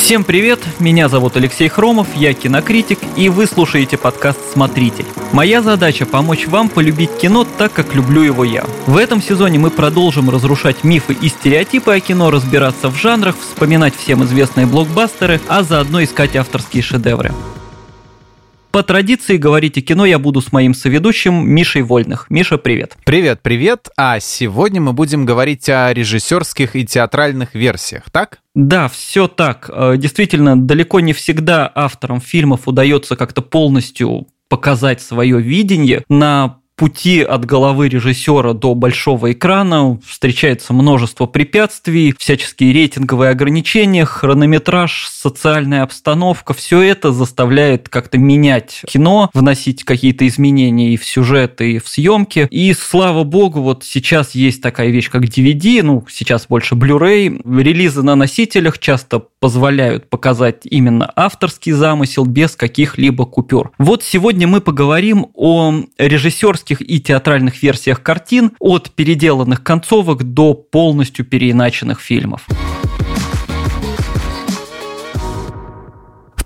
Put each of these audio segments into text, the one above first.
Всем привет, меня зовут Алексей Хромов, я кинокритик, и вы слушаете подкаст «Смотритель». Моя задача – помочь вам полюбить кино так, как люблю его я. В этом сезоне мы продолжим разрушать мифы и стереотипы о кино, разбираться в жанрах, вспоминать всем известные блокбастеры, а заодно искать авторские шедевры. По традиции говорить о кино я буду с моим соведущим Мишей Вольных. Миша, привет. Привет, привет. А сегодня мы будем говорить о режиссерских и театральных версиях, так? Да, все так. Э, действительно, далеко не всегда авторам фильмов удается как-то полностью показать свое видение на пути от головы режиссера до большого экрана встречается множество препятствий, всяческие рейтинговые ограничения, хронометраж, социальная обстановка. Все это заставляет как-то менять кино, вносить какие-то изменения и в сюжет, и в съемки. И слава богу, вот сейчас есть такая вещь, как DVD, ну, сейчас больше Blu-ray. Релизы на носителях часто позволяют показать именно авторский замысел без каких-либо купюр. Вот сегодня мы поговорим о режиссерских авторских и театральных версиях картин от переделанных концовок до полностью переиначенных фильмов.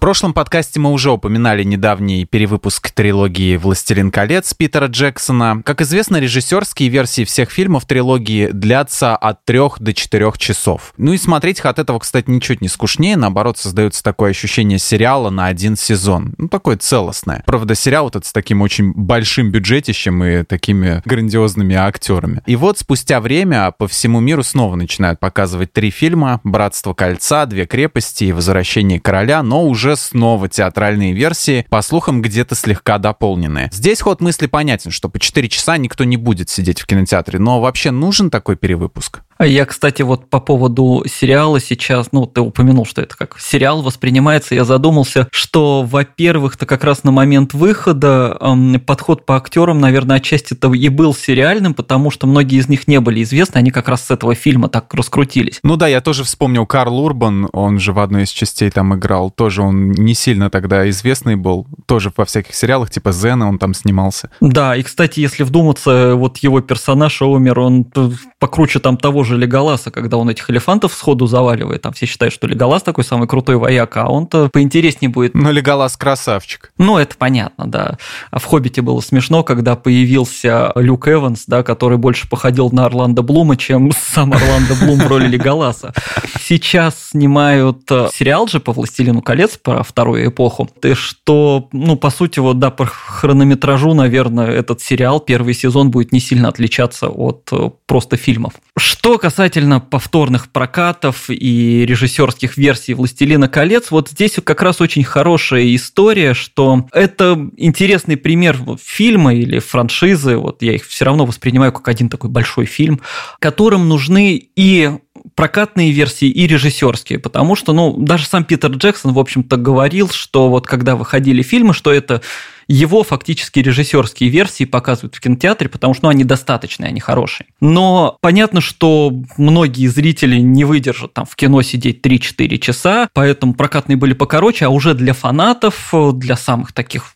Прошлом подкасте мы уже упоминали недавний перевыпуск трилогии «Властелин колец» Питера Джексона. Как известно, режиссерские версии всех фильмов трилогии длятся от 3 до 4 часов. Ну и смотреть их от этого, кстати, ничуть не скучнее, наоборот, создается такое ощущение сериала на один сезон. Ну, такое целостное. Правда, сериал этот с таким очень большим бюджетищем и такими грандиозными актерами. И вот спустя время по всему миру снова начинают показывать три фильма «Братство кольца», «Две крепости» и «Возвращение короля», но уже снова театральные версии, по слухам, где-то слегка дополненные. Здесь ход мысли понятен, что по 4 часа никто не будет сидеть в кинотеатре, но вообще нужен такой перевыпуск? Я, кстати, вот по поводу сериала сейчас, ну, ты упомянул, что это как сериал воспринимается, я задумался, что, во-первых-то как раз на момент выхода эм, подход по актерам, наверное, отчасти-то и был сериальным, потому что многие из них не были известны, они как раз с этого фильма так раскрутились. Ну да, я тоже вспомнил Карл Урбан, он же в одной из частей там играл, тоже он не сильно тогда известный был, тоже во всяких сериалах, типа Зена он там снимался. Да, и, кстати, если вдуматься, вот его персонаж Омер, он покруче там того же Леголаса, когда он этих элефантов сходу заваливает. Там все считают, что Леголас такой самый крутой вояк, а он-то поинтереснее будет. Но Леголас красавчик. Ну, это понятно, да. А в «Хоббите» было смешно, когда появился Люк Эванс, да, который больше походил на Орландо Блума, чем сам Орландо Блум в роли Леголаса. Сейчас снимают э, сериал же по «Властелину колец» про вторую эпоху. Ты что, ну, по сути, вот, да, по хронометражу, наверное, этот сериал, первый сезон будет не сильно отличаться от э, просто фильмов. Что касательно повторных прокатов и режиссерских версий «Властелина колец», вот здесь как раз очень хорошая история, что это интересный пример фильма или франшизы, вот я их все равно воспринимаю как один такой большой фильм, которым нужны и прокатные версии и режиссерские, потому что, ну, даже сам Питер Джексон, в общем-то, говорил, что вот когда выходили фильмы, что это его фактически режиссерские версии показывают в кинотеатре, потому что ну, они достаточные, они хорошие. Но понятно, что многие зрители не выдержат там в кино сидеть 3-4 часа, поэтому прокатные были покороче, а уже для фанатов, для самых таких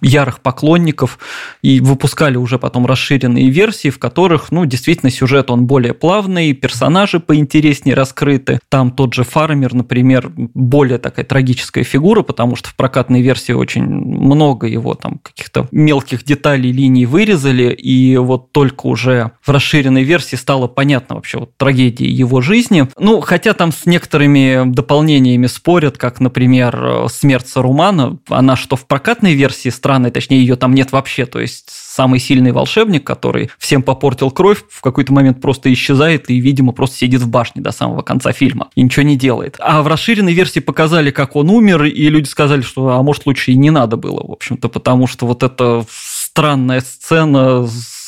ярых поклонников и выпускали уже потом расширенные версии, в которых, ну, действительно, сюжет он более плавный, персонажи поинтереснее раскрыты. Там тот же Фармер, например, более такая трагическая фигура, потому что в прокатной версии очень много его там каких-то мелких деталей, линий вырезали, и вот только уже в расширенной версии стало понятно вообще вот трагедии его жизни. Ну, хотя там с некоторыми дополнениями спорят, как, например, смерть Сарумана, она что в прокатной версии странной, точнее, ее там нет вообще. То есть самый сильный волшебник, который всем попортил кровь, в какой-то момент просто исчезает и, видимо, просто сидит в башне до самого конца фильма и ничего не делает. А в расширенной версии показали, как он умер, и люди сказали, что, а может, лучше и не надо было, в общем-то, потому что вот эта странная сцена с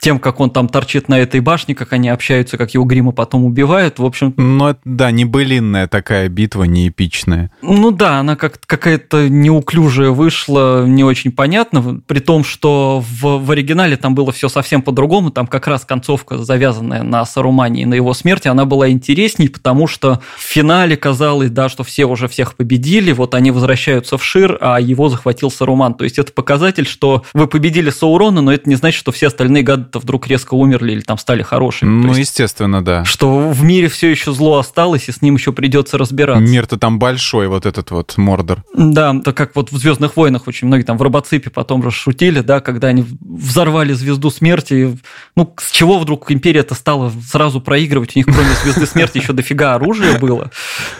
тем, как он там торчит на этой башне, как они общаются, как его грима потом убивают, в общем... Ну, да, не былинная такая битва, не эпичная. Ну да, она как какая-то неуклюжая вышла, не очень понятно, при том, что в, в оригинале там было все совсем по-другому, там как раз концовка, завязанная на Сарумане и на его смерти, она была интересней, потому что в финале казалось, да, что все уже всех победили, вот они возвращаются в Шир, а его захватил Саруман. То есть это показатель, что вы победили Саурона, но это не значит, что все остальные остальные гады-то вдруг резко умерли или там стали хорошими. Ну, есть, естественно, да. Что в мире все еще зло осталось, и с ним еще придется разбираться. Мир-то там большой, вот этот вот Мордор. Да, так как вот в Звездных войнах очень многие там в Робоципе потом же шутили, да, когда они взорвали звезду смерти. Ну, с чего вдруг империя-то стала сразу проигрывать? У них кроме звезды смерти еще дофига оружия было.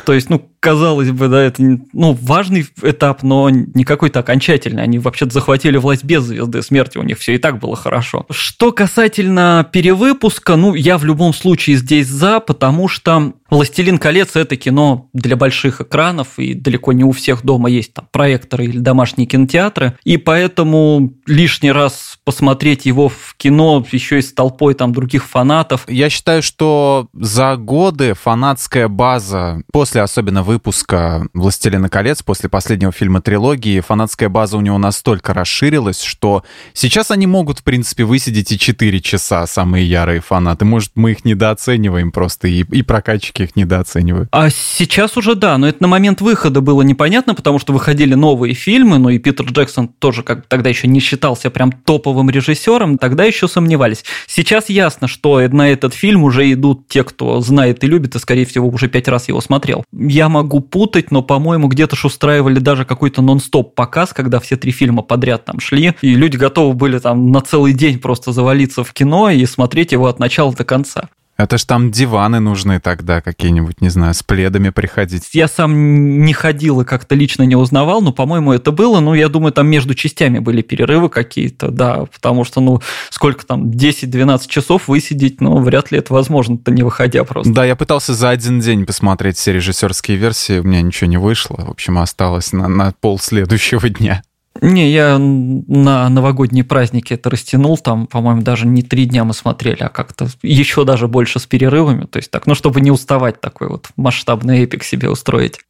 То есть, ну, казалось бы, да, это ну, важный этап, но не какой-то окончательный. Они вообще-то захватили власть без звезды смерти, у них все и так было хорошо. Что касательно перевыпуска, ну, я в любом случае здесь за, потому что «Властелин колец» – это кино для больших экранов, и далеко не у всех дома есть там проекторы или домашние кинотеатры, и поэтому лишний раз посмотреть его в кино еще и с толпой там других фанатов. Я считаю, что за годы фанатская база, после особенно выпуска «Властелина колец», после последнего фильма трилогии, фанатская база у него настолько расширилась, что сейчас они могут, в принципе, высидеть и 4 часа, самые ярые фанаты. Может, мы их недооцениваем просто и, и прокачки все их недооценивают. А сейчас уже да, но это на момент выхода было непонятно, потому что выходили новые фильмы, ну и Питер Джексон тоже как тогда еще не считался прям топовым режиссером, тогда еще сомневались. Сейчас ясно, что на этот фильм уже идут те, кто знает и любит, и, скорее всего, уже пять раз его смотрел. Я могу путать, но, по-моему, где-то ж устраивали даже какой-то нон-стоп показ, когда все три фильма подряд там шли, и люди готовы были там на целый день просто завалиться в кино и смотреть его от начала до конца. Это ж там диваны нужны тогда какие-нибудь, не знаю, с пледами приходить. Я сам не ходил и как-то лично не узнавал, но, по-моему, это было. Ну, я думаю, там между частями были перерывы какие-то, да, потому что, ну, сколько там, 10-12 часов высидеть, ну, вряд ли это возможно-то, не выходя просто. Да, я пытался за один день посмотреть все режиссерские версии, у меня ничего не вышло. В общем, осталось на, на пол следующего дня. Не, я на новогодние праздники это растянул, там, по-моему, даже не три дня мы смотрели, а как-то еще даже больше с перерывами, то есть так, ну, чтобы не уставать такой вот масштабный эпик себе устроить.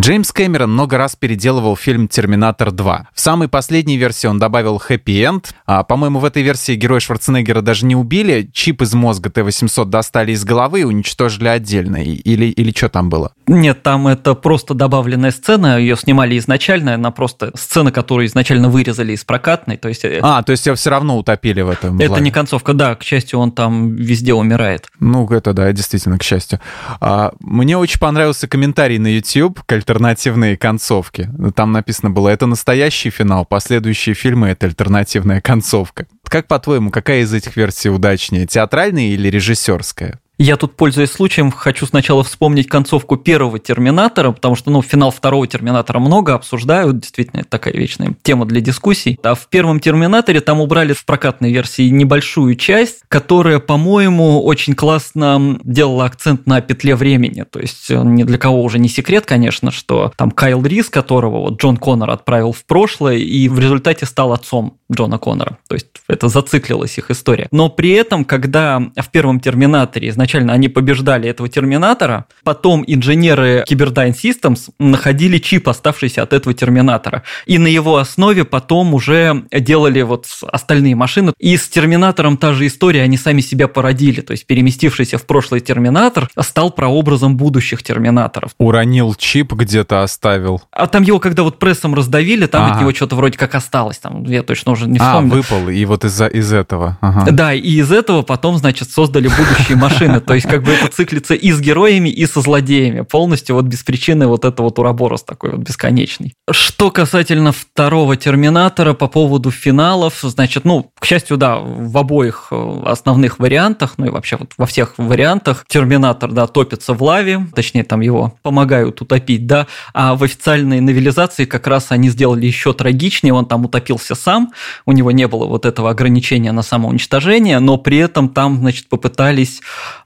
Джеймс Кэмерон много раз переделывал фильм «Терминатор 2». В самой последней версии он добавил хэппи-энд. А, по-моему, в этой версии героя Шварценеггера даже не убили. Чип из мозга Т-800 достали из головы и уничтожили отдельно. Или, или что там было? Нет, там это просто добавленная сцена. Ее снимали изначально. Она просто сцена, которую изначально вырезали из прокатной. То есть... Э, а, то есть его все равно утопили в этом. Это не концовка, да. К счастью, он там везде умирает. Ну, это да, действительно, к счастью. А, мне очень понравился комментарий на YouTube альтернативные концовки. Там написано было, это настоящий финал, последующие фильмы — это альтернативная концовка. Как по-твоему, какая из этих версий удачнее, театральная или режиссерская? Я тут, пользуясь случаем, хочу сначала вспомнить концовку первого Терминатора, потому что, ну, финал второго Терминатора много обсуждают, действительно, это такая вечная тема для дискуссий. А в первом Терминаторе там убрали в прокатной версии небольшую часть, которая, по-моему, очень классно делала акцент на петле времени. То есть э, ни для кого уже не секрет, конечно, что там Кайл Рис, которого вот Джон Коннор отправил в прошлое, и в результате стал отцом Джона Коннора. То есть это зациклилась их история. Но при этом, когда в первом Терминаторе изначально они побеждали этого Терминатора, потом инженеры Cyberdyne Systems находили чип, оставшийся от этого Терминатора. И на его основе потом уже делали вот остальные машины. И с Терминатором та же история, они сами себя породили. То есть переместившийся в прошлый Терминатор стал прообразом будущих Терминаторов. Уронил чип где-то оставил. А там его, когда вот прессом раздавили, там ага. от него что-то вроде как осталось. Там, я точно уже не а, вспомню. А, выпал, и вот из-за из этого. Ага. Да, и из этого потом, значит, создали будущие машины. То есть, как бы это циклится и с героями, и со злодеями. Полностью вот без причины вот это вот уроборос такой вот бесконечный. Что касательно второго Терминатора по поводу финалов, значит, ну, к счастью, да, в обоих э, основных вариантах, ну и вообще вот во всех вариантах Терминатор, да, топится в лаве, точнее, там его помогают утопить, да, а в официальной новелизации как раз они сделали еще трагичнее, он там утопился сам, у него не было вот этого ограничения на самоуничтожение, но при этом там, значит, попытались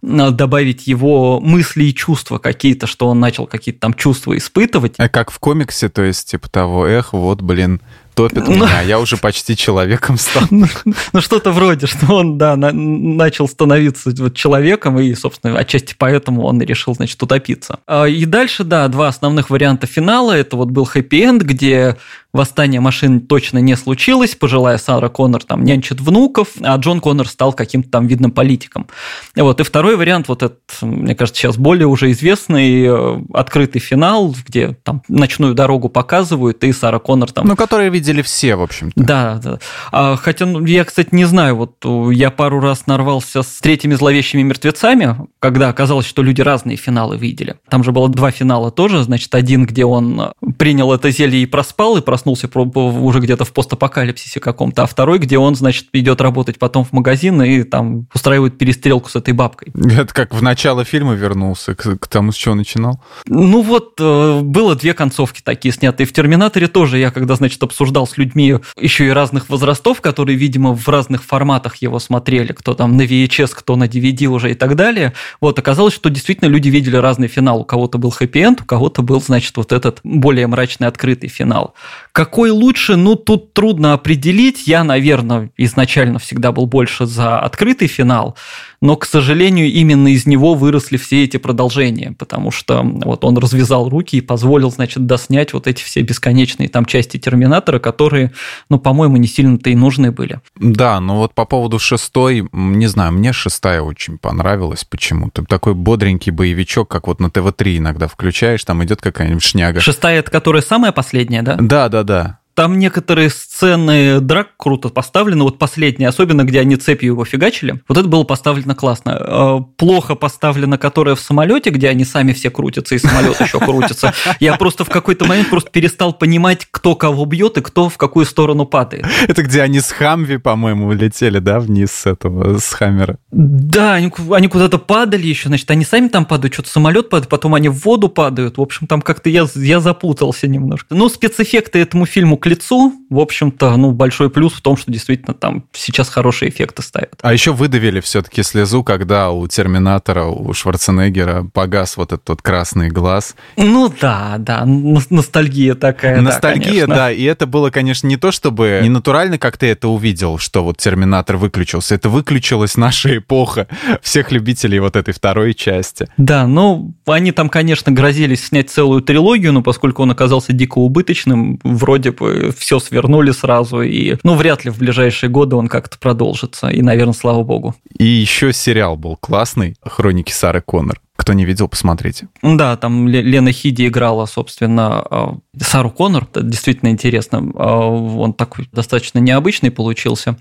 добавить его мысли и чувства какие-то, что он начал какие-то там чувства испытывать. А как в комиксе, то есть, типа того, эх, вот, блин, топит ну, меня, я уже почти человеком стал. Ну, ну что-то вроде, что он, да, на, начал становиться вот человеком, и, собственно, отчасти поэтому он и решил, значит, утопиться. А, и дальше, да, два основных варианта финала. Это вот был хэппи-энд, где восстание машин точно не случилось, пожилая Сара Коннор там нянчит внуков, а Джон Коннор стал каким-то там видным политиком. Вот. И второй вариант, вот этот, мне кажется, сейчас более уже известный, э, открытый финал, где там ночную дорогу показывают, и Сара Коннор там... Ну, которые видели все, в общем-то. Да, да. А, хотя, ну, я, кстати, не знаю, вот я пару раз нарвался с третьими зловещими мертвецами, когда оказалось, что люди разные финалы видели. Там же было два финала тоже, значит, один, где он принял это зелье и проспал, и проснулся уже где-то в постапокалипсисе каком-то, а второй, где он, значит, идет работать потом в магазин и там устраивает перестрелку с этой бабкой. Это как в начало фильма вернулся, к, к тому, с чего начинал? Ну вот, э, было две концовки такие снятые. В «Терминаторе» тоже я, когда, значит, обсуждал с людьми еще и разных возрастов, которые, видимо, в разных форматах его смотрели, кто там на VHS, кто на DVD уже и так далее, вот, оказалось, что действительно люди видели разный финал. У кого-то был хэппи-энд, у кого-то был, значит, вот этот более мрачный открытый финал. Какой лучше, ну, тут трудно определить. Я, наверное, изначально всегда был больше за открытый финал, но, к сожалению, именно из него выросли все эти продолжения, потому что вот он развязал руки и позволил, значит, доснять вот эти все бесконечные там части Терминатора, которые, ну, по-моему, не сильно-то и нужны были. Да, но вот по поводу шестой, не знаю, мне шестая очень понравилась почему-то. Такой бодренький боевичок, как вот на ТВ-3 иногда включаешь, там идет какая-нибудь шняга. Шестая, это которая самая последняя, да? Да, да, да. Там некоторые сцены драк круто поставлены. Вот последние, особенно где они цепью его фигачили. Вот это было поставлено классно. Э, плохо поставлено, которое в самолете, где они сами все крутятся, и самолет еще крутится. Я просто в какой-то момент просто перестал понимать, кто кого бьет и кто в какую сторону падает. Это где они с Хамви, по-моему, улетели, да, вниз с этого, с Хаммера? Да, они, они куда-то падали еще, значит, они сами там падают, что-то самолет падает, потом они в воду падают. В общем, там как-то я, я запутался немножко. Ну, спецэффекты этому фильму лицу, в общем-то, ну, большой плюс в том, что действительно там сейчас хорошие эффекты ставят. А еще выдавили все-таки слезу, когда у Терминатора, у Шварценеггера погас вот этот вот красный глаз. Ну да, да, ностальгия такая. Ностальгия, да, да, и это было, конечно, не то, чтобы не натурально, как ты это увидел, что вот Терминатор выключился, это выключилась наша эпоха всех любителей вот этой второй части. Да, ну, они там, конечно, грозились снять целую трилогию, но поскольку он оказался дико убыточным, вроде бы все свернули сразу, и, ну, вряд ли в ближайшие годы он как-то продолжится, и, наверное, слава богу. И еще сериал был классный, «Хроники Сары Коннор». Кто не видел, посмотрите. Да, там Лена Хиди играла, собственно, а, Сару Коннор. Это действительно интересно. А, он такой достаточно необычный получился.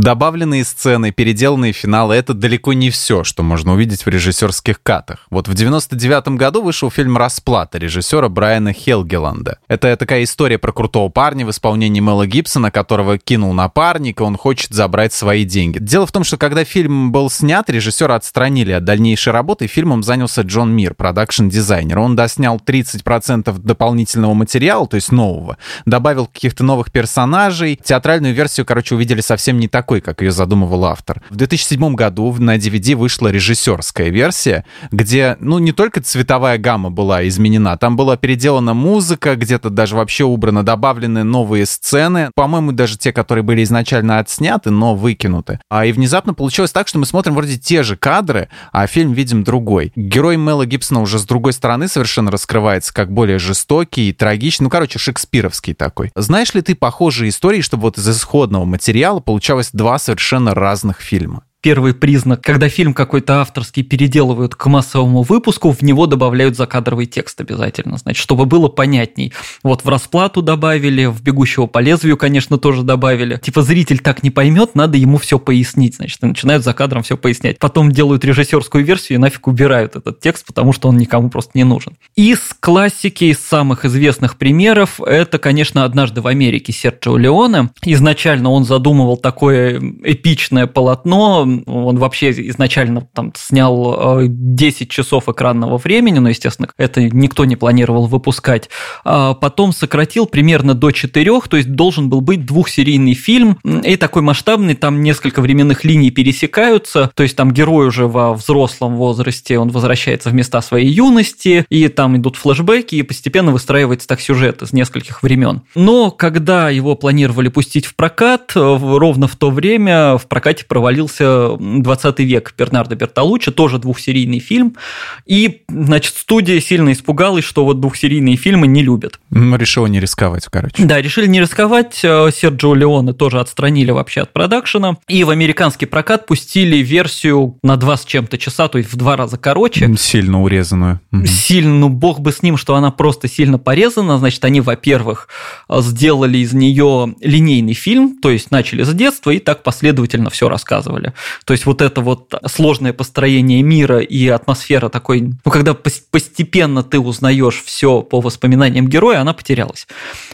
Добавленные сцены, переделанные финалы — это далеко не все, что можно увидеть в режиссерских катах. Вот в 99 году вышел фильм «Расплата» режиссера Брайана Хелгеланда. Это такая история про крутого парня в исполнении Мэла Гибсона, которого кинул напарник, и он хочет забрать свои деньги. Дело в том, что когда фильм был снят, режиссера отстранили от дальнейшей работы, фильмом занялся Джон Майр, продакшн-дизайнер. Он доснял 30% дополнительного материала, то есть нового, добавил каких-то новых персонажей. Театральную версию, короче, увидели совсем не так такой, как ее задумывал автор. В 2007 году на DVD вышла режиссерская версия, где, ну, не только цветовая гамма была изменена, там была переделана музыка, где-то даже вообще убраны, добавлены новые сцены, по-моему, даже те, которые были изначально отсняты, но выкинуты. А и внезапно получилось так, что мы смотрим вроде те же кадры, а фильм видим другой. Герой Мэла Гибсона уже с другой стороны совершенно раскрывается как более жестокий и трагичный, ну, короче, шекспировский такой. Знаешь ли ты похожие истории, чтобы вот из исходного материала получалось два совершенно разных фильма первый признак, когда фильм какой-то авторский переделывают к массовому выпуску, в него добавляют закадровый текст обязательно, значит, чтобы было понятней. Вот в «Расплату» добавили, в «Бегущего по лезвию», конечно, тоже добавили. Типа зритель так не поймет, надо ему все пояснить, значит, и начинают за кадром все пояснять. Потом делают режиссерскую версию и нафиг убирают этот текст, потому что он никому просто не нужен. Из классики, из самых известных примеров, это, конечно, «Однажды в Америке» Серджио Леоне. Изначально он задумывал такое эпичное полотно, он вообще изначально там снял 10 э, часов экранного времени, но, естественно, это никто не планировал выпускать. А потом сократил примерно до 4, то есть должен был быть двухсерийный фильм, и такой масштабный, там несколько временных линий пересекаются, то есть там герой уже во взрослом возрасте, он возвращается в места своей юности, и там идут флешбеки, и постепенно выстраивается так сюжет из нескольких времен. Но когда его планировали пустить в прокат, ровно в то время в прокате провалился 20 век Бернардо Бертолуччи, тоже двухсерийный фильм. И, значит, студия сильно испугалась, что вот двухсерийные фильмы не любят. Ну, решила не рисковать, короче. Да, решили не рисковать. Э, Серджио Леоне тоже отстранили вообще от продакшена. И в американский прокат пустили версию на два с чем-то часа, то есть в два раза короче. Сильно урезанную. Сильно, ну бог бы с ним, что она просто сильно порезана. Значит, они, во-первых, сделали из нее линейный фильм, то есть начали с детства и так последовательно все рассказывали. То есть вот это вот сложное построение мира и атмосфера такой, ну когда постепенно ты узнаешь все по воспоминаниям героя, она потерялась.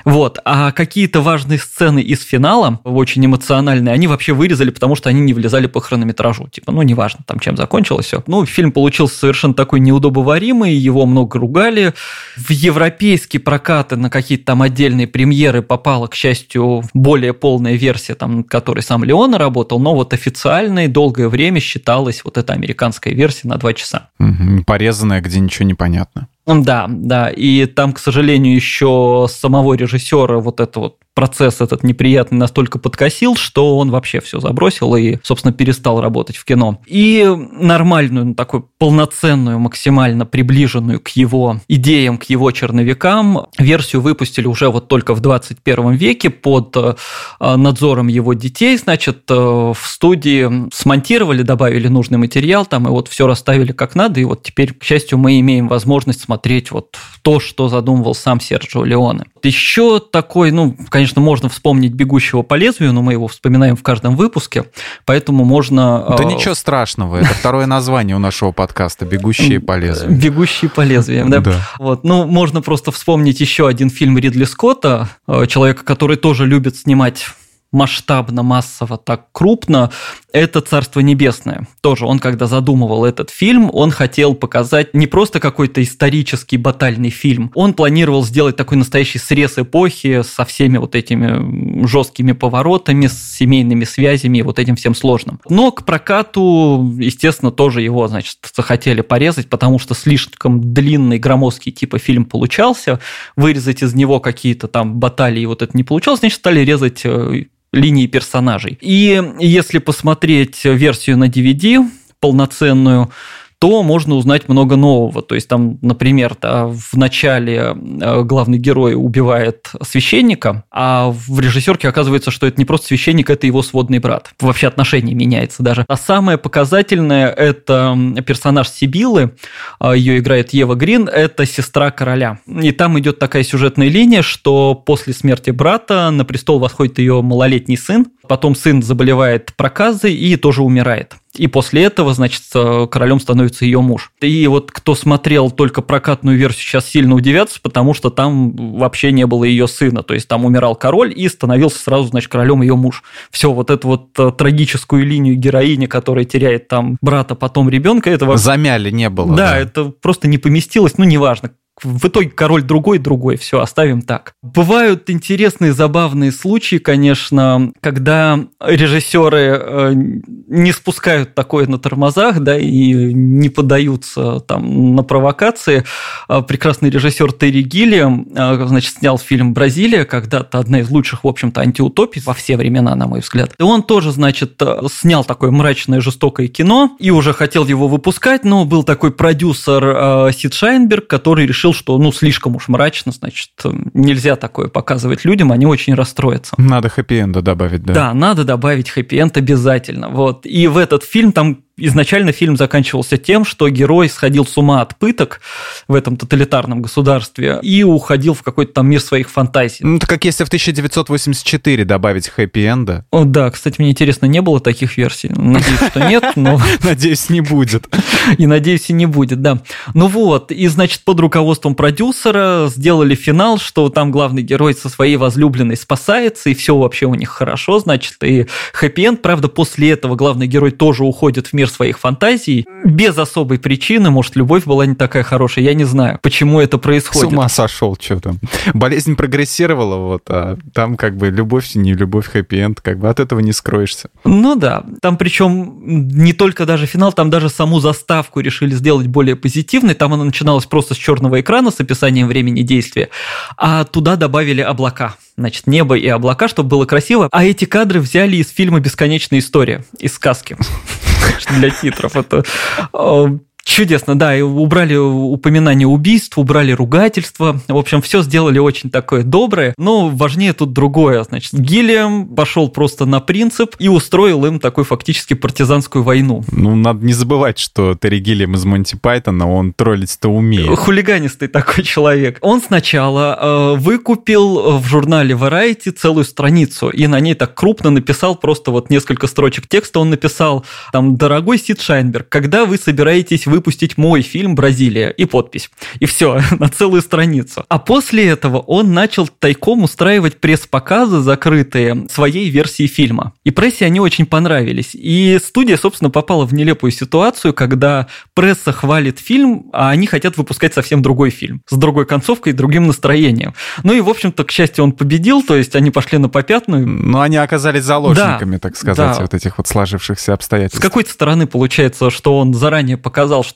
Вот. А какие-то важные сцены из финала, очень эмоциональные, они вообще вырезали, потому что они не влезали по хронометражу. Типа, ну, неважно, там чем закончилось все. Ну, фильм получился совершенно такой неудобоваримый, его много ругали. В европейский прокаты на какие-то там отдельные премьеры попала, к счастью, более полная версия, там, которой сам Леона работал, но вот официальной долгое время считалась вот эта американская версия на два часа. Угу, порезанная, где ничего не понятно. Да, да, и там, к сожалению, еще самого режиссера вот это вот процесс этот неприятный настолько подкосил, что он вообще все забросил и, собственно, перестал работать в кино. И нормальную, ну, такую полноценную, максимально приближенную к его идеям, к его черновикам версию выпустили уже вот только в 21 веке под э, надзором его детей, значит, э, в студии смонтировали, добавили нужный материал там, и вот все расставили как надо, и вот теперь, к счастью, мы имеем возможность смотреть вот то, что задумывал сам Серджио Леоне. Еще такой, ну, конечно, конечно, можно вспомнить «Бегущего по лезвию», но мы его вспоминаем в каждом выпуске, поэтому можно... Да э, ничего страшного, это второе название у нашего подкаста «Бегущие по лезвию». «Бегущие по лезвию», да. да. Вот. Ну, можно просто вспомнить еще один фильм Ридли Скотта, э, человека, который тоже любит снимать масштабно, массово, так крупно, это «Царство небесное». Тоже он, когда задумывал этот фильм, он хотел показать не просто какой-то исторический батальный фильм, он планировал сделать такой настоящий срез эпохи со всеми вот этими жесткими поворотами, с семейными связями и вот этим всем сложным. Но к прокату, естественно, тоже его, значит, захотели порезать, потому что слишком длинный, громоздкий типа фильм получался, вырезать из него какие-то там баталии, вот это не получалось, значит, стали резать э, линии персонажей. И если посмотреть версию на DVD полноценную, то можно узнать много нового. То есть там, например, в начале э, главный герой убивает священника, а в режиссерке оказывается, что это не просто священник, это его сводный брат. Вообще отношение меняется даже. А самое показательное – это персонаж Сибилы, э, ее играет Ева Грин, это сестра короля. И там идет такая сюжетная линия, что после смерти брата на престол восходит ее малолетний сын, потом сын заболевает проказой и тоже умирает. И после этого, значит, королем становится ее муж. И вот кто смотрел только прокатную версию, сейчас сильно удивятся, потому что там вообще не было ее сына. То есть там умирал король и становился сразу, значит, королем ее муж. Все, вот эту вот э, трагическую линию героини, которая теряет там брата, потом ребенка, этого Замяли не было. Да, да, это просто не поместилось, ну, неважно в итоге король другой, другой, все, оставим так. Бывают интересные, забавные случаи, конечно, когда режиссеры э, не спускают такое на тормозах, да, и не поддаются там на провокации. А прекрасный режиссер Терри Гиллиам, э, значит, снял фильм «Бразилия», когда-то одна из лучших, в общем-то, антиутопий во все времена, на мой взгляд. И он тоже, значит, э, снял такое мрачное, жестокое кино и уже хотел его выпускать, но был такой продюсер Сид Шайнберг, который решил решил, что ну слишком уж мрачно, значит, нельзя такое показывать людям, они очень расстроятся. Надо хэппи-энда добавить, да? Да, надо добавить хэппи-энд обязательно. Вот. И в этот фильм там изначально фильм заканчивался тем, что герой сходил с ума от пыток в этом тоталитарном государстве и уходил в какой-то там мир своих фантазий. Ну, это как если в 1984 добавить хэппи-энда. О, да, кстати, мне интересно, не было таких версий? Надеюсь, что нет, но... Надеюсь, не будет. И надеюсь, и не будет, да. Ну вот, и, значит, под руководством продюсера сделали финал, что там главный герой со своей возлюбленной спасается, и все вообще у них хорошо, значит, и хэппи-энд, правда, после этого главный герой тоже уходит в мир мир своих фантазий без особой причины. Может, любовь была не такая хорошая, я не знаю, почему это происходит. С ума сошел, что там. Болезнь прогрессировала, вот, а там как бы любовь, не любовь, хэппи-энд, как бы от этого не скроешься. Ну да, там причем не только даже финал, там даже саму заставку решили сделать более позитивной. Там она начиналась просто с черного экрана с описанием времени действия, а туда добавили облака значит, небо и облака, чтобы было красиво. А эти кадры взяли из фильма «Бесконечная история», из сказки. для титров. Это э, Чудесно, да, и убрали упоминание убийств, убрали ругательства. В общем, все сделали очень такое доброе. Но важнее тут другое. Значит, Гиллиам пошел просто на принцип и устроил им такой фактически партизанскую войну. Ну, надо не забывать, что Терри Гиллиам из Монти Пайтона, он троллить-то умеет. Хулиганистый такой человек. Он сначала э, выкупил в журнале Variety целую страницу, и на ней так крупно написал просто вот несколько строчек текста. Он написал там «Дорогой Сид Шайнберг, когда вы собираетесь выпустить мой фильм «Бразилия» и подпись. И все, на целую страницу. А после этого он начал тайком устраивать пресс-показы закрытые своей версии фильма. И прессе они очень понравились. И студия, собственно, попала в нелепую ситуацию, когда пресса хвалит фильм, а они хотят выпускать совсем другой фильм. С другой концовкой и другим настроением. Ну и, в общем-то, к счастью, он победил, то есть они пошли на попятную. Но они оказались заложниками, да, так сказать, да. вот этих вот сложившихся обстоятельств. С какой-то стороны получается, что он заранее показал, что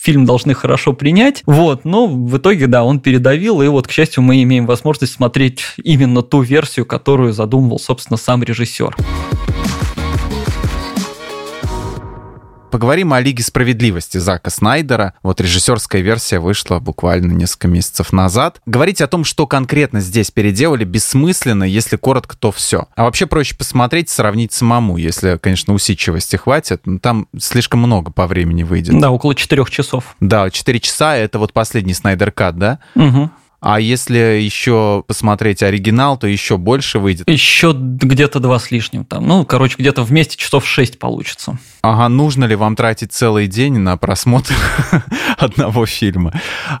фильм должны хорошо принять. Вот, но в итоге, да, он передавил, и вот, к счастью, мы имеем возможность смотреть именно ту версию, которую задумывал, собственно, сам режиссер. Поговорим о Лиге справедливости Зака Снайдера. Вот режиссерская версия вышла буквально несколько месяцев назад. Говорить о том, что конкретно здесь переделали, бессмысленно, если коротко, то все. А вообще проще посмотреть, сравнить самому, если, конечно, усидчивости хватит. Но там слишком много по времени выйдет. Да, около четырех часов. Да, четыре часа — это вот последний Снайдер Кат, да? Угу. А если еще посмотреть оригинал, то еще больше выйдет. Еще где-то два с лишним там. Ну, короче, где-то вместе часов шесть получится. Ага, нужно ли вам тратить целый день на просмотр одного фильма?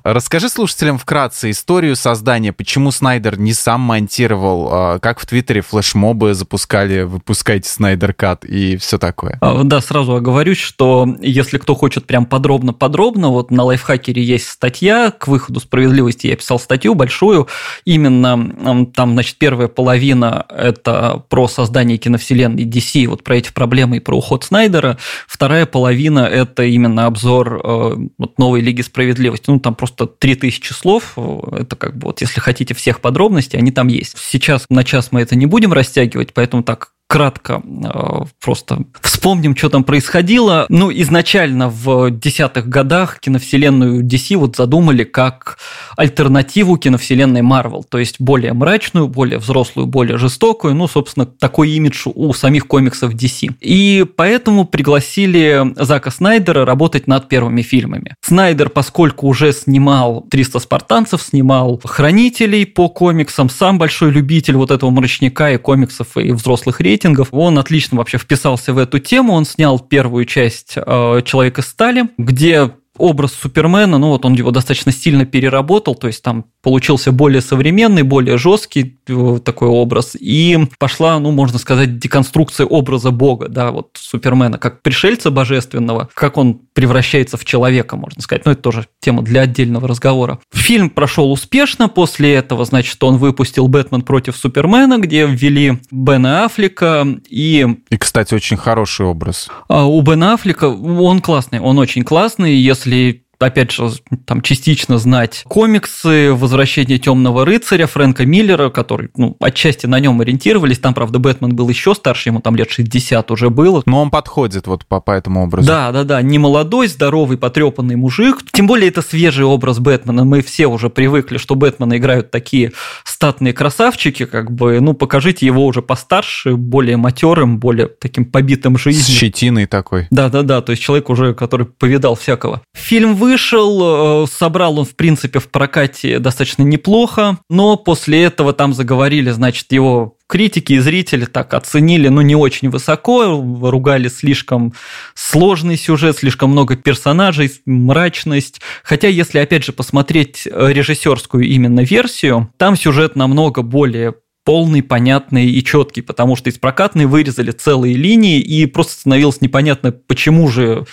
Расскажи слушателям вкратце историю создания, почему Снайдер не сам монтировал, а как в Твиттере флешмобы запускали, выпускайте Снайдер Кат и все такое. А, да, сразу оговорюсь, что если кто хочет прям подробно-подробно, вот на лайфхакере есть статья к выходу справедливости, я писал статью большую, именно там, значит, первая половина – это про создание киновселенной DC, вот про эти проблемы и про уход Снайдера, вторая половина – это именно обзор э, вот, новой Лиги Справедливости, ну, там просто 3000 слов, это как бы вот, если хотите всех подробностей, они там есть. Сейчас на час мы это не будем растягивать, поэтому так кратко э, просто вспомним, что там происходило. Ну, изначально в десятых годах киновселенную DC вот задумали как альтернативу киновселенной Marvel, то есть более мрачную, более взрослую, более жестокую. Ну, собственно, такой имидж у самих комиксов DC. И поэтому пригласили Зака Снайдера работать над первыми фильмами. Снайдер, поскольку уже снимал 300 спартанцев, снимал Хранителей по комиксам, сам большой любитель вот этого мрачника и комиксов, и взрослых рейтингов, рейтингов. Он отлично вообще вписался в эту тему. Он снял первую часть э, «Человека стали», где образ Супермена, ну вот он его достаточно сильно переработал, то есть там получился более современный, более жесткий э, такой образ, и пошла, ну, можно сказать, деконструкция образа Бога, да, вот Супермена, как пришельца божественного, как он превращается в человека, можно сказать, ну, это тоже тема для отдельного разговора. Фильм прошел успешно, после этого, значит, он выпустил «Бэтмен против Супермена», где ввели Бена Аффлека и... И, кстати, очень хороший образ. А у Бена Аффлека, он классный, он очень классный, если les опять же, там частично знать комиксы «Возвращение темного рыцаря» Фрэнка Миллера, который, ну, отчасти на нем ориентировались. Там, правда, Бэтмен был еще старше, ему там лет 60 уже было. Но он подходит вот по, по этому образу. Да, да, да. Не молодой, здоровый, потрепанный мужик. Тем более это свежий образ Бэтмена. Мы все уже привыкли, что Бэтмена играют такие статные красавчики, как бы, ну, покажите его уже постарше, более матерым, более таким побитым жизнью. С щетиной такой. Да, да, да. То есть человек уже, который повидал всякого. Фильм вы вышел, э, собрал он, в принципе, в прокате достаточно неплохо, но после этого там заговорили, значит, его критики и зрители так оценили, ну, не очень высоко, ругали слишком сложный сюжет, слишком много персонажей, мрачность. Хотя, если, опять же, посмотреть режиссерскую именно версию, там сюжет намного более полный, понятный и четкий, потому что из прокатной вырезали целые линии, и просто становилось непонятно, почему же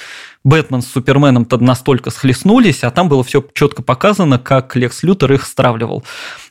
Бэтмен с Суперменом-то настолько схлестнулись, а там было все четко показано, как Лекс Лютер их стравливал.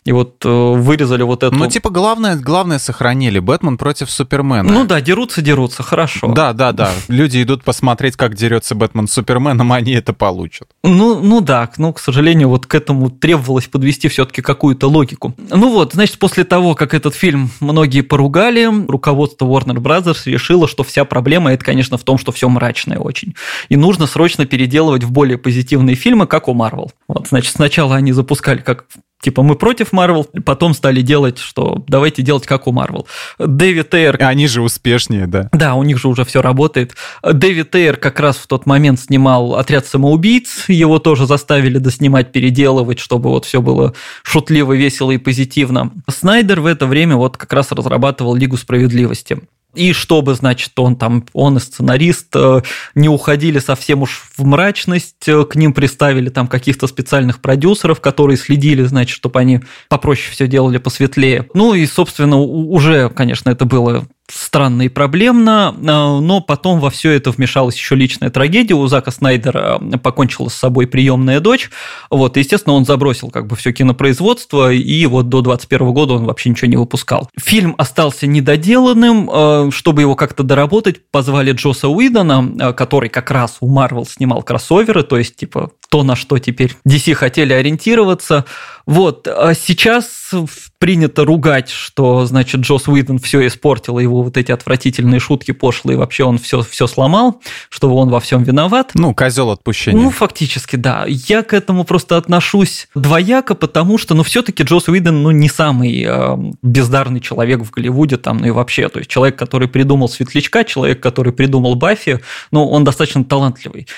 И вот э, вырезали вот эту... Ну, типа, главное, главное сохранили. Бэтмен против Супермена. Ну да, дерутся, дерутся, хорошо. Да, да, да. Люди идут посмотреть, как дерется Бэтмен с Суперменом, они это получат. Ну, ну да, ну, к сожалению, вот к этому требовалось подвести все-таки какую-то логику. Ну вот, значит, после того, как этот фильм многие поругали, руководство Warner Brothers решило, что вся проблема это, конечно, в том, что все мрачное очень. И нужно срочно переделывать в более позитивные фильмы, как у Marvel. Вот, значит, сначала они запускали как Типа мы против Марвел, потом стали делать, что давайте делать как у Марвел. Дэвид Эйр... Они же успешнее, да. Да, у них же уже все работает. Дэвид Эйр как раз в тот момент снимал «Отряд самоубийц», его тоже заставили доснимать, переделывать, чтобы вот все было шутливо, весело и позитивно. Снайдер в это время вот как раз разрабатывал «Лигу справедливости». И чтобы, значит, он там, он и сценарист э, не уходили совсем уж в мрачность, э, к ним приставили там каких-то специальных продюсеров, которые следили, значит, чтобы они попроще все делали, посветлее. Ну и, собственно, уже, конечно, это было странно и проблемно, э, но потом во все это вмешалась еще личная трагедия. У Зака Снайдера э, покончила с собой приемная дочь. Вот, естественно, он забросил как бы все кинопроизводство, и вот до 21 года он вообще ничего не выпускал. Фильм остался недоделанным. Э, чтобы его как-то доработать, позвали Джоса Уидона, который как раз у Марвел снимал кроссоверы, то есть, типа, то, на что теперь DC хотели ориентироваться. Вот, а сейчас принято ругать, что, значит, Джос Уидон все испортил, его вот эти отвратительные шутки пошлые, вообще он все, все сломал, что он во всем виноват. Ну, козел отпущения. Ну, фактически, да. Я к этому просто отношусь двояко, потому что, ну, все-таки Джос Уидон, ну, не самый э, бездарный человек в Голливуде, там, ну и вообще, то есть человек, который придумал Светлячка, человек, который придумал Баффи, ну, он достаточно талантливый.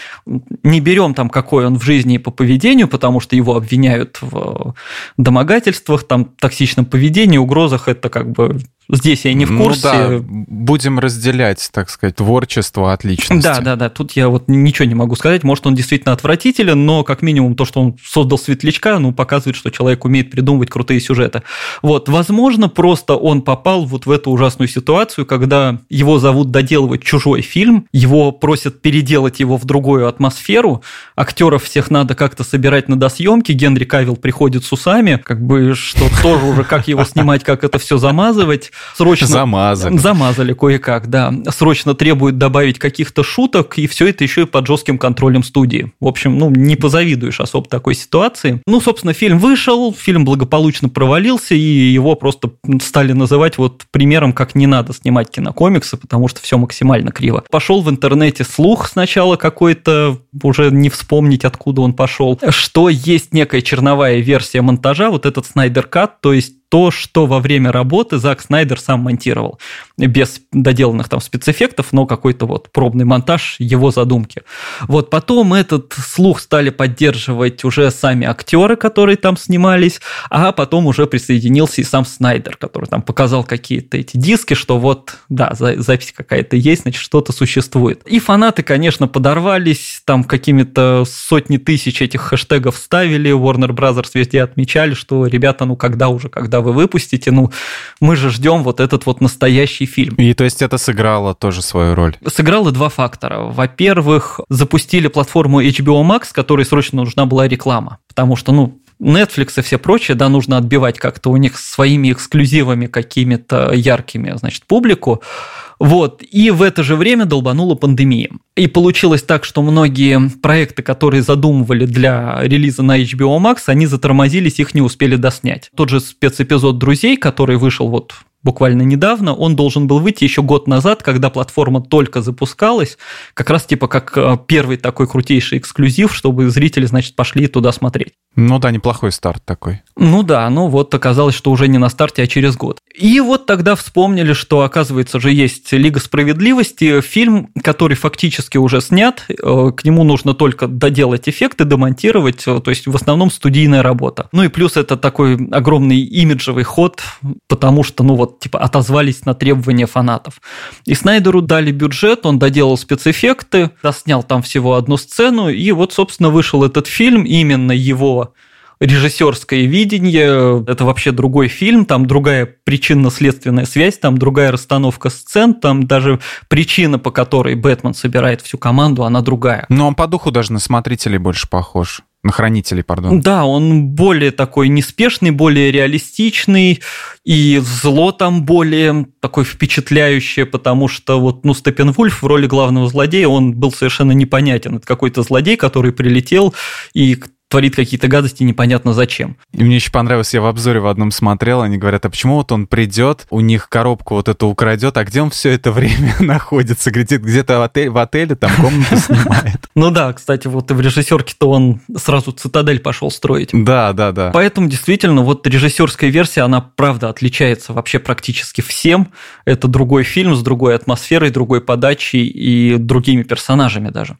Не берем там, какой он в жизни и по поведению, потому что его обвиняют в домогательствах, там, токсичном поведении, угрозах, это как бы Здесь я не в курсе. Ну да, будем разделять, так сказать, творчество от личности. Да, да, да. Тут я вот ничего не могу сказать. Может, он действительно отвратителен, но как минимум то, что он создал светлячка, ну, показывает, что человек умеет придумывать крутые сюжеты. Вот, возможно, просто он попал вот в эту ужасную ситуацию, когда его зовут доделывать чужой фильм, его просят переделать его в другую атмосферу, актеров всех надо как-то собирать на досъемки, Генри Кавилл приходит с усами, как бы, что тоже уже как его снимать, как это все замазывать срочно... Замазали. Замазали кое-как, да. Срочно требует добавить каких-то шуток, и все это еще и под жестким контролем студии. В общем, ну, не позавидуешь особо такой ситуации. Ну, собственно, фильм вышел, фильм благополучно провалился, и его просто стали называть вот примером, как не надо снимать кинокомиксы, потому что все максимально криво. Пошел в интернете слух сначала какой-то, уже не вспомнить, откуда он пошел, что есть некая черновая версия монтажа, вот этот Снайдер Кат, то есть то, что во время работы Зак Снайдер сам монтировал. Без доделанных там спецэффектов, но какой-то вот пробный монтаж его задумки. Вот потом этот слух стали поддерживать уже сами актеры, которые там снимались, а потом уже присоединился и сам Снайдер, который там показал какие-то эти диски, что вот, да, запись какая-то есть, значит, что-то существует. И фанаты, конечно, подорвались, там какими-то сотни тысяч этих хэштегов ставили, Warner Brothers везде отмечали, что ребята, ну когда уже, когда когда вы выпустите, ну, мы же ждем вот этот вот настоящий фильм. И то есть это сыграло тоже свою роль? Сыграло два фактора. Во-первых, запустили платформу HBO Max, которой срочно нужна была реклама, потому что, ну, Netflix и все прочее, да, нужно отбивать как-то у них своими эксклюзивами какими-то яркими, значит, публику. Вот. И в это же время долбанула пандемия. И получилось так, что многие проекты, которые задумывали для релиза на HBO Max, они затормозились, их не успели доснять. Тот же спецэпизод «Друзей», который вышел вот буквально недавно, он должен был выйти еще год назад, когда платформа только запускалась, как раз типа как э, первый такой крутейший эксклюзив, чтобы зрители, значит, пошли туда смотреть. Ну да, неплохой старт такой. Ну да, ну вот оказалось, что уже не на старте, а через год. И вот тогда вспомнили, что, оказывается, же есть «Лига справедливости», фильм, который фактически уже снят, э, к нему нужно только доделать эффекты, демонтировать, э, то есть в основном студийная работа. Ну и плюс это такой огромный имиджевый ход, потому что, ну вот, типа, отозвались на требования фанатов. И Снайдеру дали бюджет, он доделал спецэффекты, доснял там всего одну сцену, и вот, собственно, вышел этот фильм, именно его режиссерское видение, это вообще другой фильм, там другая причинно-следственная связь, там другая расстановка сцен, там даже причина, по которой Бэтмен собирает всю команду, она другая. Но он по духу даже на смотрителей больше похож. На хранителей, пардон. Да, он более такой неспешный, более реалистичный, и зло там более такое впечатляющее, потому что вот, ну, Степенвульф в роли главного злодея, он был совершенно непонятен. Это какой-то злодей, который прилетел и творит какие-то гадости непонятно зачем. И мне еще понравилось, я в обзоре в одном смотрел, они говорят, а почему вот он придет, у них коробку вот эту украдет, а где он все это время находится? Где-то где в, отель, в отеле там комнату снимает. Ну да, кстати, вот и в режиссерке-то он сразу цитадель пошел строить. Да, да, да. Поэтому действительно вот режиссерская версия, она правда отличается вообще практически всем. Это другой фильм с другой атмосферой, другой подачей и другими персонажами даже.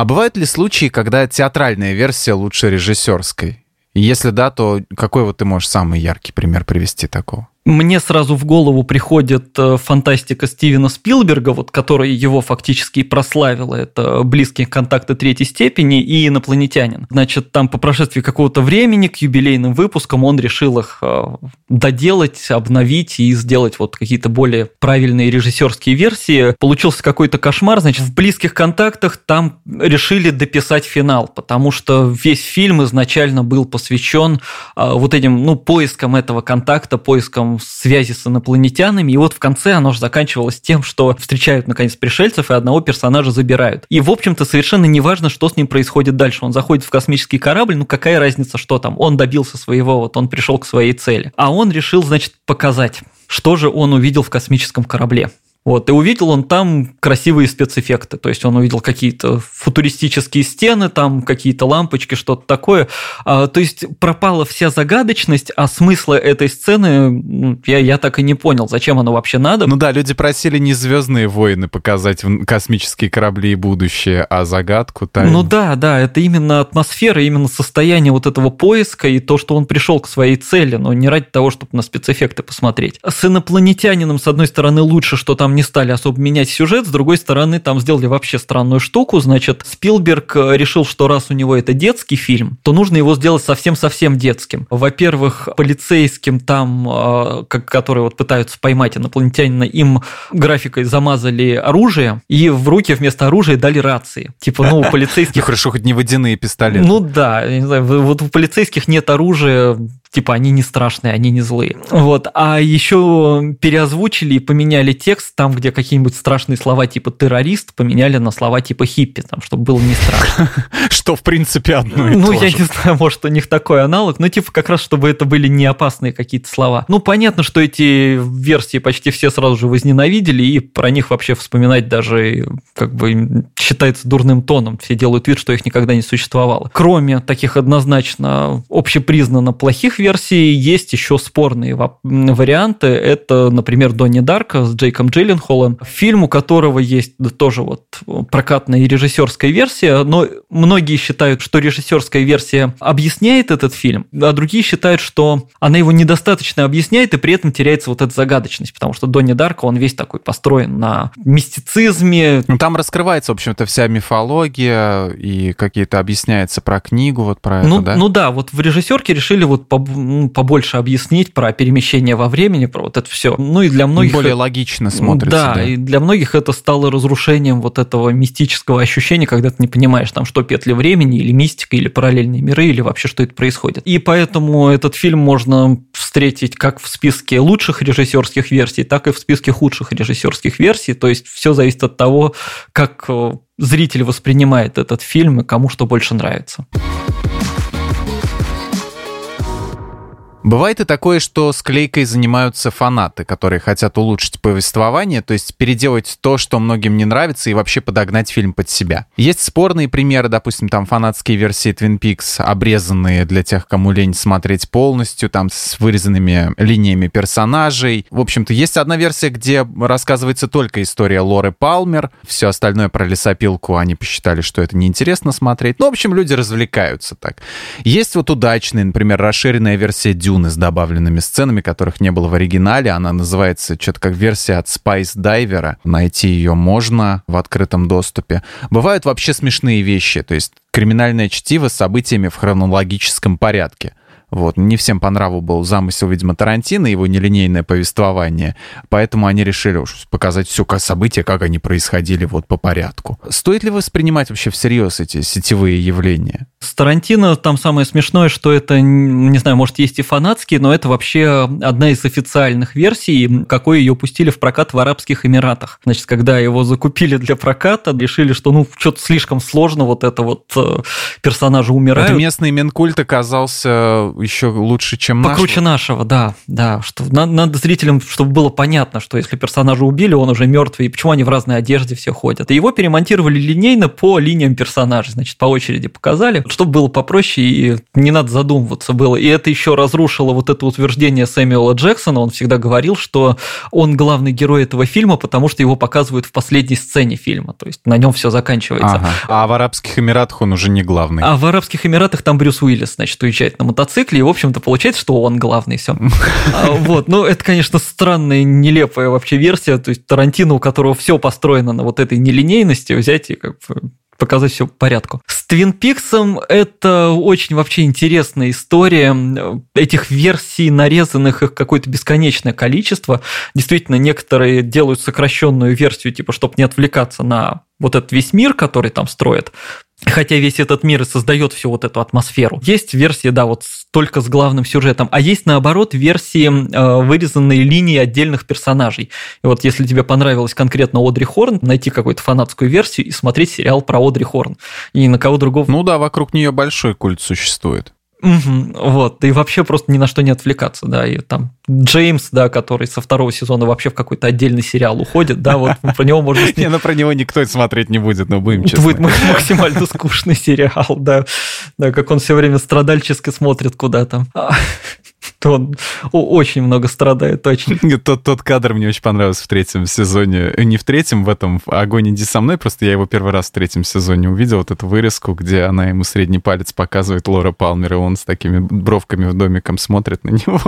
А бывают ли случаи, когда театральная версия лучше режиссерской? Если да, то какой вот ты можешь самый яркий пример привести такого? Мне сразу в голову приходит э, фантастика Стивена Спилберга, вот, которая его фактически прославила. Это «Близкие контакты третьей степени» и «Инопланетянин». Значит, там по прошествии какого-то времени к юбилейным выпускам он решил их э, доделать, обновить и сделать вот какие-то более правильные режиссерские версии. Получился какой-то кошмар. Значит, в «Близких контактах» там решили дописать финал, потому что весь фильм изначально был посвящен э, вот этим, ну, поискам этого контакта, поискам связи с инопланетянами, и вот в конце оно же заканчивалось тем, что встречают наконец пришельцев и одного персонажа забирают. И в общем-то совершенно не важно, что с ним происходит дальше. Он заходит в космический корабль, ну какая разница, что там. Он добился своего, вот он пришел к своей цели. А он решил, значит, показать, что же он увидел в космическом корабле. Вот, и увидел он там красивые спецэффекты, то есть он увидел какие-то футуристические стены, там какие-то лампочки, что-то такое. А, то есть пропала вся загадочность, а смысла этой сцены ну, я, я так и не понял, зачем оно вообще надо. Ну да, люди просили не звездные войны показать космические корабли и будущее, а загадку. Тайну. Ну да, да, это именно атмосфера, именно состояние вот этого поиска и то, что он пришел к своей цели, но не ради того, чтобы на спецэффекты посмотреть. С инопланетянином, с одной стороны, лучше, что там там не стали особо менять сюжет, с другой стороны, там сделали вообще странную штуку, значит, Спилберг э, решил, что раз у него это детский фильм, то нужно его сделать совсем-совсем детским. Во-первых, полицейским там, э, которые вот пытаются поймать инопланетянина, им графикой замазали оружие, и в руки вместо оружия дали рации. Типа, ну, у полицейских... Ну, хорошо, хоть не водяные пистолеты. Ну да, не знаю, вот у полицейских нет оружия, типа они не страшные, они не злые. Вот. А еще переозвучили и поменяли текст там, где какие-нибудь страшные слова типа террорист поменяли на слова типа хиппи, там, чтобы было не страшно. Что, в принципе, одно и Ну, я не знаю, может, у них такой аналог, но типа как раз, чтобы это были не опасные какие-то слова. Ну, понятно, что эти версии почти все сразу же возненавидели, и про них вообще вспоминать даже как бы считается дурным тоном. Все делают вид, что их никогда не существовало. Кроме таких однозначно общепризнанно плохих версии есть еще спорные варианты. Это, например, Донни Дарка с Джейком Джилленхолом, фильм, у которого есть тоже вот прокатная и режиссерская версия, но многие считают, что режиссерская версия объясняет этот фильм, а другие считают, что она его недостаточно объясняет и при этом теряется вот эта загадочность, потому что Донни Дарка, он весь такой построен на мистицизме. Ну, там раскрывается, в общем-то, вся мифология и какие-то объясняется про книгу, вот про ну, это, да? Ну да, вот в режиссерке решили вот побольше объяснить про перемещение во времени, про вот это все. Ну и для многих... Более логично смотрится. Да, да, и для многих это стало разрушением вот этого мистического ощущения, когда ты не понимаешь, там, что петли времени, или мистика, или параллельные миры, или вообще что это происходит. И поэтому этот фильм можно встретить как в списке лучших режиссерских версий, так и в списке худших режиссерских версий. То есть все зависит от того, как э, зритель воспринимает этот фильм и кому что больше нравится. Бывает и такое, что склейкой занимаются фанаты, которые хотят улучшить повествование, то есть переделать то, что многим не нравится, и вообще подогнать фильм под себя. Есть спорные примеры, допустим, там фанатские версии Twin Peaks, обрезанные для тех, кому лень смотреть полностью, там с вырезанными линиями персонажей. В общем-то, есть одна версия, где рассказывается только история Лоры Палмер, все остальное про лесопилку они посчитали, что это неинтересно смотреть. Ну, в общем, люди развлекаются так. Есть вот удачные, например, расширенная версия Дюна, Дюны с добавленными сценами, которых не было в оригинале. Она называется что-то как версия от Spice Diver. Найти ее можно в открытом доступе. Бывают вообще смешные вещи, то есть криминальное чтиво с событиями в хронологическом порядке. Вот. Не всем по нраву был замысел, видимо, Тарантино, его нелинейное повествование, поэтому они решили уж показать все как события, как они происходили вот по порядку. Стоит ли воспринимать вообще всерьез эти сетевые явления? С Тарантино там самое смешное, что это, не знаю, может, есть и фанатские, но это вообще одна из официальных версий, какой ее пустили в прокат в Арабских Эмиратах. Значит, когда его закупили для проката, решили, что ну что-то слишком сложно вот это вот э, персонажи умирают. Это местный Минкульт оказался еще лучше, чем Покруче нашего, да, да. Что, надо, надо зрителям, чтобы было понятно, что если персонажа убили, он уже мертвый, и почему они в разной одежде все ходят. И его перемонтировали линейно по линиям персонажей, значит, по очереди показали, чтобы было попроще и не надо задумываться было. И это еще разрушило вот это утверждение Сэмюэла Джексона. Он всегда говорил, что он главный герой этого фильма, потому что его показывают в последней сцене фильма. То есть на нем все заканчивается. Ага. А в Арабских Эмиратах он уже не главный. А в Арабских Эмиратах там Брюс Уиллис, значит, уезжает на мотоцикле, и, в общем-то, получается, что он главный, все. А, вот, ну, это, конечно, странная, нелепая вообще версия, то есть Тарантино, у которого все построено на вот этой нелинейности, взять и как бы показать все по порядку. С Твин Пиксом это очень вообще интересная история. Этих версий, нарезанных их какое-то бесконечное количество. Действительно, некоторые делают сокращенную версию, типа, чтобы не отвлекаться на вот этот весь мир, который там строят, Хотя весь этот мир и создает всю вот эту атмосферу. Есть версии, да, вот только с главным сюжетом, а есть наоборот версии, э, вырезанные линии отдельных персонажей. И вот если тебе понравилась конкретно Одри Хорн, найти какую-то фанатскую версию и смотреть сериал про Одри Хорн. И на кого другого. Ну да, вокруг нее большой культ существует. Угу, вот, и вообще просто ни на что не отвлекаться, да, и там Джеймс, да, который со второго сезона вообще в какой-то отдельный сериал уходит, да, вот про него можно... Не, ну про него никто смотреть не будет, но будем честны. Будет максимально скучный сериал, да, да, как он все время страдальчески смотрит куда-то. А, он очень много страдает, точно. Тот, тот кадр мне очень понравился в третьем сезоне. Э, не в третьем, в этом в «Огонь иди со мной», просто я его первый раз в третьем сезоне увидел, вот эту вырезку, где она ему средний палец показывает, Лора Палмер, и он с такими бровками в домиком смотрит на него.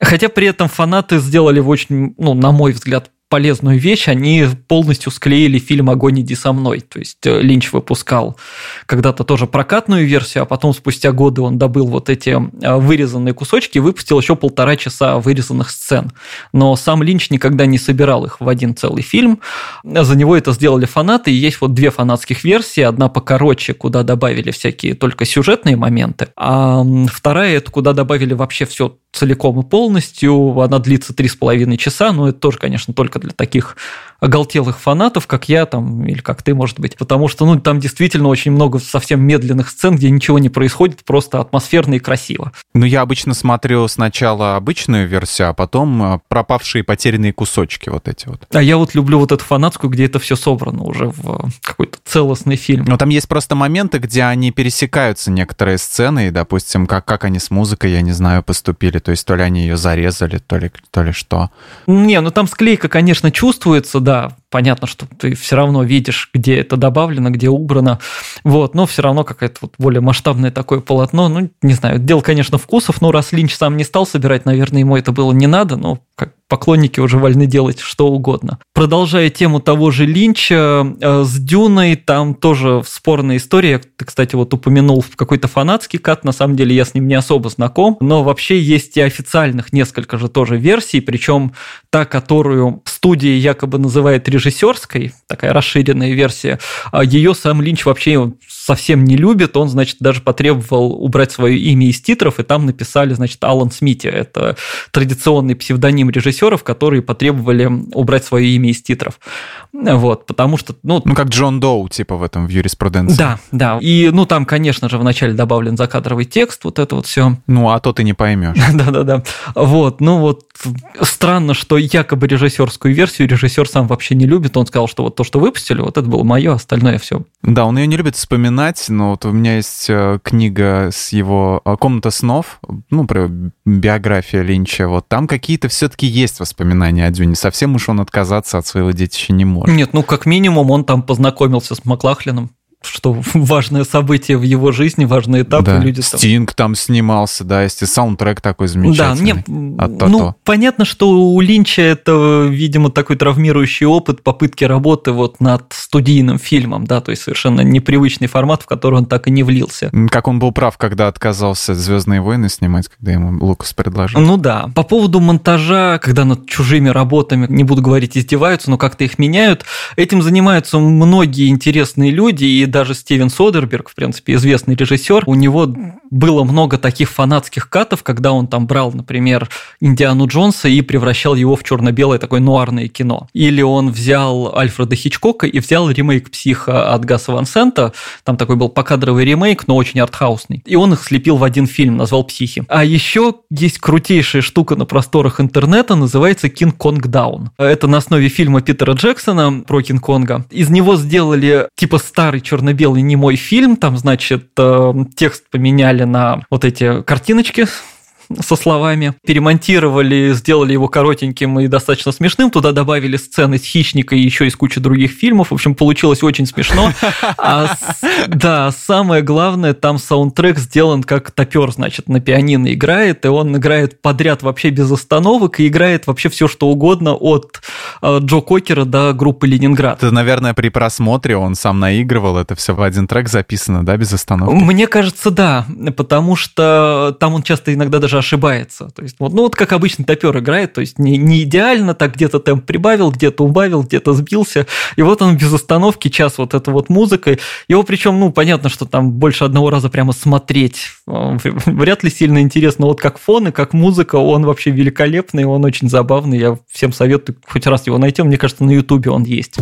Хотя при этом фанаты сделали в очень, ну, на мой взгляд, полезную вещь, они полностью склеили фильм «Огонь, иди со мной». То есть э, Линч выпускал когда-то тоже прокатную версию, а потом спустя годы он добыл вот эти э, вырезанные кусочки и выпустил еще полтора часа вырезанных сцен. Но сам Линч никогда не собирал их в один целый фильм. За него это сделали фанаты, и есть вот две фанатских версии. Одна покороче, куда добавили всякие только сюжетные моменты, а вторая – это куда добавили вообще все целиком и полностью. Она длится три с половиной часа, но это тоже, конечно, только для таких оголтелых фанатов, как я там, или как ты, может быть. Потому что, ну, там действительно очень много совсем медленных сцен, где ничего не происходит, просто атмосферно и красиво. Ну, я обычно смотрю сначала обычную версию, а потом э, пропавшие потерянные кусочки вот эти вот. А я вот люблю вот эту фанатскую, где это все собрано уже в какой-то целостный фильм. Но там есть просто моменты, где они пересекаются, некоторые сцены, и, допустим, как, как они с музыкой, я не знаю, поступили. То есть то ли они ее зарезали, то ли, то ли что. Не, ну там склейка, конечно, чувствуется, да, да, понятно, что ты все равно видишь, где это добавлено, где убрано, вот, но все равно какое-то вот более масштабное такое полотно, ну, не знаю, дело, конечно, вкусов, но раз Линч сам не стал собирать, наверное, ему это было не надо, но как поклонники уже вольны делать что угодно. Продолжая тему того же Линча, э, с Дюной там тоже спорная история. Ты, кстати, вот упомянул какой-то фанатский кат, на самом деле я с ним не особо знаком, но вообще есть и официальных несколько же тоже версий, причем та, которую студия якобы называет режиссерской, такая расширенная версия, а ее сам Линч вообще совсем не любит, он, значит, даже потребовал убрать свое имя из титров, и там написали, значит, Алан Смити, это традиционный псевдоним режиссеров, которые потребовали убрать свое имя из титров. Вот, потому что, ну... Ну, как Джон Доу, типа, в этом, в юриспруденции. Да, да. И, ну, там, конечно же, вначале добавлен закадровый текст, вот это вот все. Ну, а то ты не поймешь. Да-да-да. Вот, ну вот, странно, что якобы режиссерскую версию режиссер сам вообще не любит. Он сказал, что вот то, что выпустили, вот это было мое, остальное все. Да, он ее не любит вспоминать, но вот у меня есть э, книга с его э, «Комната снов», ну, про биографию Линча. Вот там какие-то все-таки есть воспоминания о Дюне. Совсем уж он отказаться от своего детища не может. Нет, ну, как минимум, он там познакомился с Маклахлином. Что важное событие в его жизни, важный этап, да. и люди там... Стинг там снимался, да, если саундтрек такой замечательный. Да, мне, от ну, понятно, что у Линча это, видимо, такой травмирующий опыт попытки работы вот над студийным фильмом, да, то есть совершенно непривычный формат, в который он так и не влился. Как он был прав, когда отказался «Звездные войны» снимать, когда ему Лукас предложил. Ну да. По поводу монтажа, когда над чужими работами, не буду говорить, издеваются, но как-то их меняют, этим занимаются многие интересные люди, и даже Стивен Содерберг, в принципе, известный режиссер, у него было много таких фанатских катов, когда он там брал, например, Индиану Джонса и превращал его в черно-белое такое нуарное кино. Или он взял Альфреда Хичкока и взял ремейк «Психа» от Гаса Ван Сента, там такой был покадровый ремейк, но очень артхаусный, и он их слепил в один фильм, назвал «Психи». А еще есть крутейшая штука на просторах интернета, называется «Кинг-Конг Даун». Это на основе фильма Питера Джексона про Кинг-Конга. Из него сделали типа старый черно-белый немой фильм, там, значит, э, текст поменяли на вот эти картиночки со словами, перемонтировали, сделали его коротеньким и достаточно смешным, туда добавили сцены с хищника и еще из кучи других фильмов, в общем, получилось очень смешно. А, да, самое главное, там саундтрек сделан как топер, значит, на пианино играет, и он играет подряд вообще без остановок и играет вообще все, что угодно от э, Джо Кокера до группы Ленинград. Это, наверное, при просмотре он сам наигрывал, это все в один трек записано, да, без остановки? Мне кажется, да, потому что там он часто иногда даже ошибается. То есть, вот, ну вот как обычно топер играет, то есть не, не идеально, так где-то темп прибавил, где-то убавил, где-то сбился. И вот он без остановки, час вот эта вот музыка. Его причем, ну, понятно, что там больше одного раза прямо смотреть э, вряд ли сильно интересно. Вот как фон и как музыка, он вообще великолепный, он очень забавный. Я всем советую хоть раз его найти. Мне кажется, на Ютубе он есть.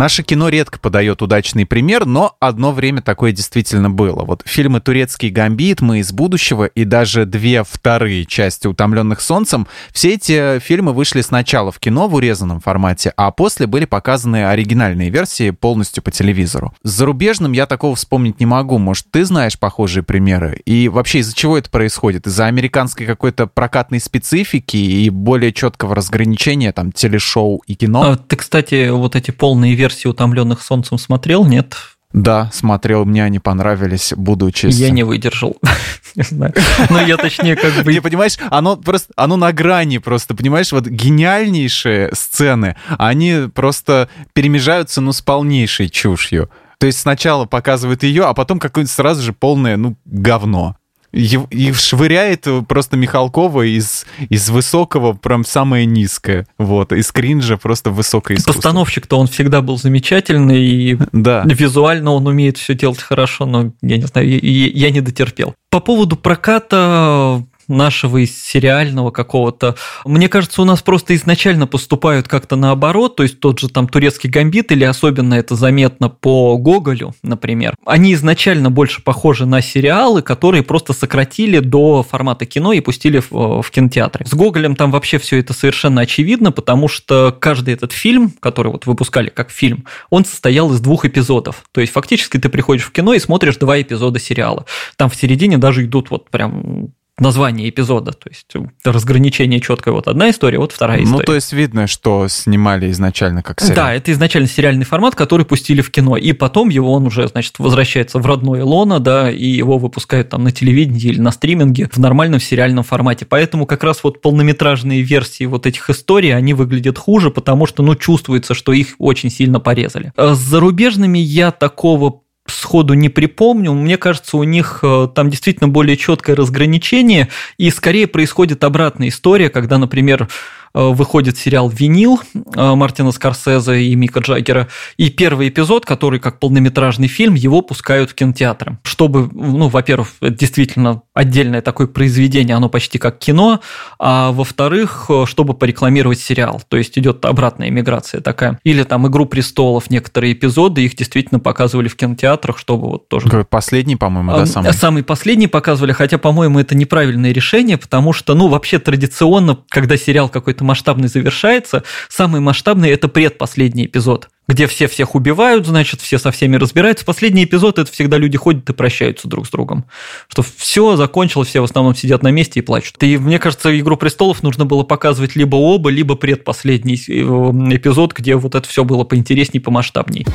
Наше кино редко подает удачный пример, но одно время такое действительно было. Вот фильмы «Турецкий гамбит», «Мы из будущего» и даже две вторые части «Утомленных солнцем», все эти фильмы вышли сначала в кино в урезанном формате, а после были показаны оригинальные версии полностью по телевизору. С зарубежным я такого вспомнить не могу. Может, ты знаешь похожие примеры? И вообще, из-за чего это происходит? Из-за американской какой-то прокатной специфики и более четкого разграничения там телешоу и кино? А, ты, кстати, вот эти полные версии «Утомленных солнцем» смотрел, нет? Да, смотрел, мне они понравились, буду честен. Я не выдержал. Не знаю. Ну, я точнее как бы... Не понимаешь, оно просто, оно на грани просто, понимаешь, вот гениальнейшие сцены, они просто перемежаются, ну, с полнейшей чушью. То есть сначала показывают ее, а потом какое-нибудь сразу же полное, ну, говно и швыряет просто Михалкова из, из высокого прям самое низкое. Вот, из кринжа просто высокое искусство. Постановщик-то он всегда был замечательный, и да. визуально он умеет все делать хорошо, но я не знаю, я, я не дотерпел. По поводу проката нашего из сериального какого-то. Мне кажется, у нас просто изначально поступают как-то наоборот, то есть тот же там турецкий гамбит, или особенно это заметно по Гоголю, например. Они изначально больше похожи на сериалы, которые просто сократили до формата кино и пустили в, в кинотеатры. С Гоголем там вообще все это совершенно очевидно, потому что каждый этот фильм, который вот выпускали как фильм, он состоял из двух эпизодов. То есть фактически ты приходишь в кино и смотришь два эпизода сериала. Там в середине даже идут вот прям название эпизода. То есть разграничение четкое. Вот одна история, вот вторая ну, история. Ну, то есть видно, что снимали изначально как сериал. Да, это изначально сериальный формат, который пустили в кино. И потом его он уже, значит, возвращается в родное лоно, да, и его выпускают там на телевидении или на стриминге в нормальном сериальном формате. Поэтому как раз вот полнометражные версии вот этих историй, они выглядят хуже, потому что, ну, чувствуется, что их очень сильно порезали. А с зарубежными я такого сходу не припомню. Мне кажется, у них э, там действительно более четкое разграничение, и скорее происходит обратная история, когда, например, выходит сериал «Винил» э, Мартина Скорсезе и Мика Джаггера. И первый эпизод, который как полнометражный фильм, его пускают в кинотеатры. Чтобы, ну, во-первых, это действительно отдельное такое произведение, оно почти как кино, а во-вторых, э, чтобы порекламировать сериал. То есть идет обратная миграция такая. Или там «Игру престолов» некоторые эпизоды, их действительно показывали в кинотеатрах, чтобы вот тоже... Последний, по-моему, да, самый? Самый последний показывали, хотя, по-моему, это неправильное решение, потому что, ну, вообще традиционно, когда сериал какой-то масштабный завершается, самый масштабный – это предпоследний эпизод где все всех убивают, значит, все со всеми разбираются. Последний эпизод – это всегда люди ходят и прощаются друг с другом. Что все закончилось, все в основном сидят на месте и плачут. И мне кажется, «Игру престолов» нужно было показывать либо оба, либо предпоследний э, эпизод, где вот это все было поинтереснее, помасштабней.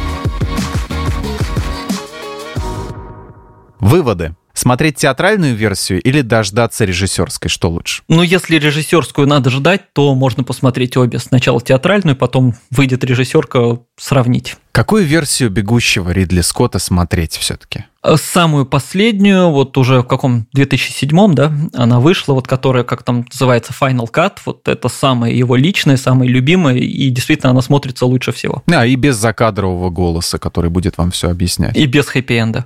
Выводы. Смотреть театральную версию или дождаться режиссерской, что лучше? Ну, если режиссерскую надо ждать, то можно посмотреть обе. Сначала театральную, потом выйдет режиссерка, сравнить. Какую версию «Бегущего» Ридли Скотта смотреть все-таки? Э, самую последнюю, вот уже в каком 2007 да, она вышла, вот которая, как там называется, Final Cut, вот это самая его личная, самая любимая, и действительно она смотрится лучше всего. А, и без закадрового голоса, который будет вам все объяснять. И без хэппи-энда.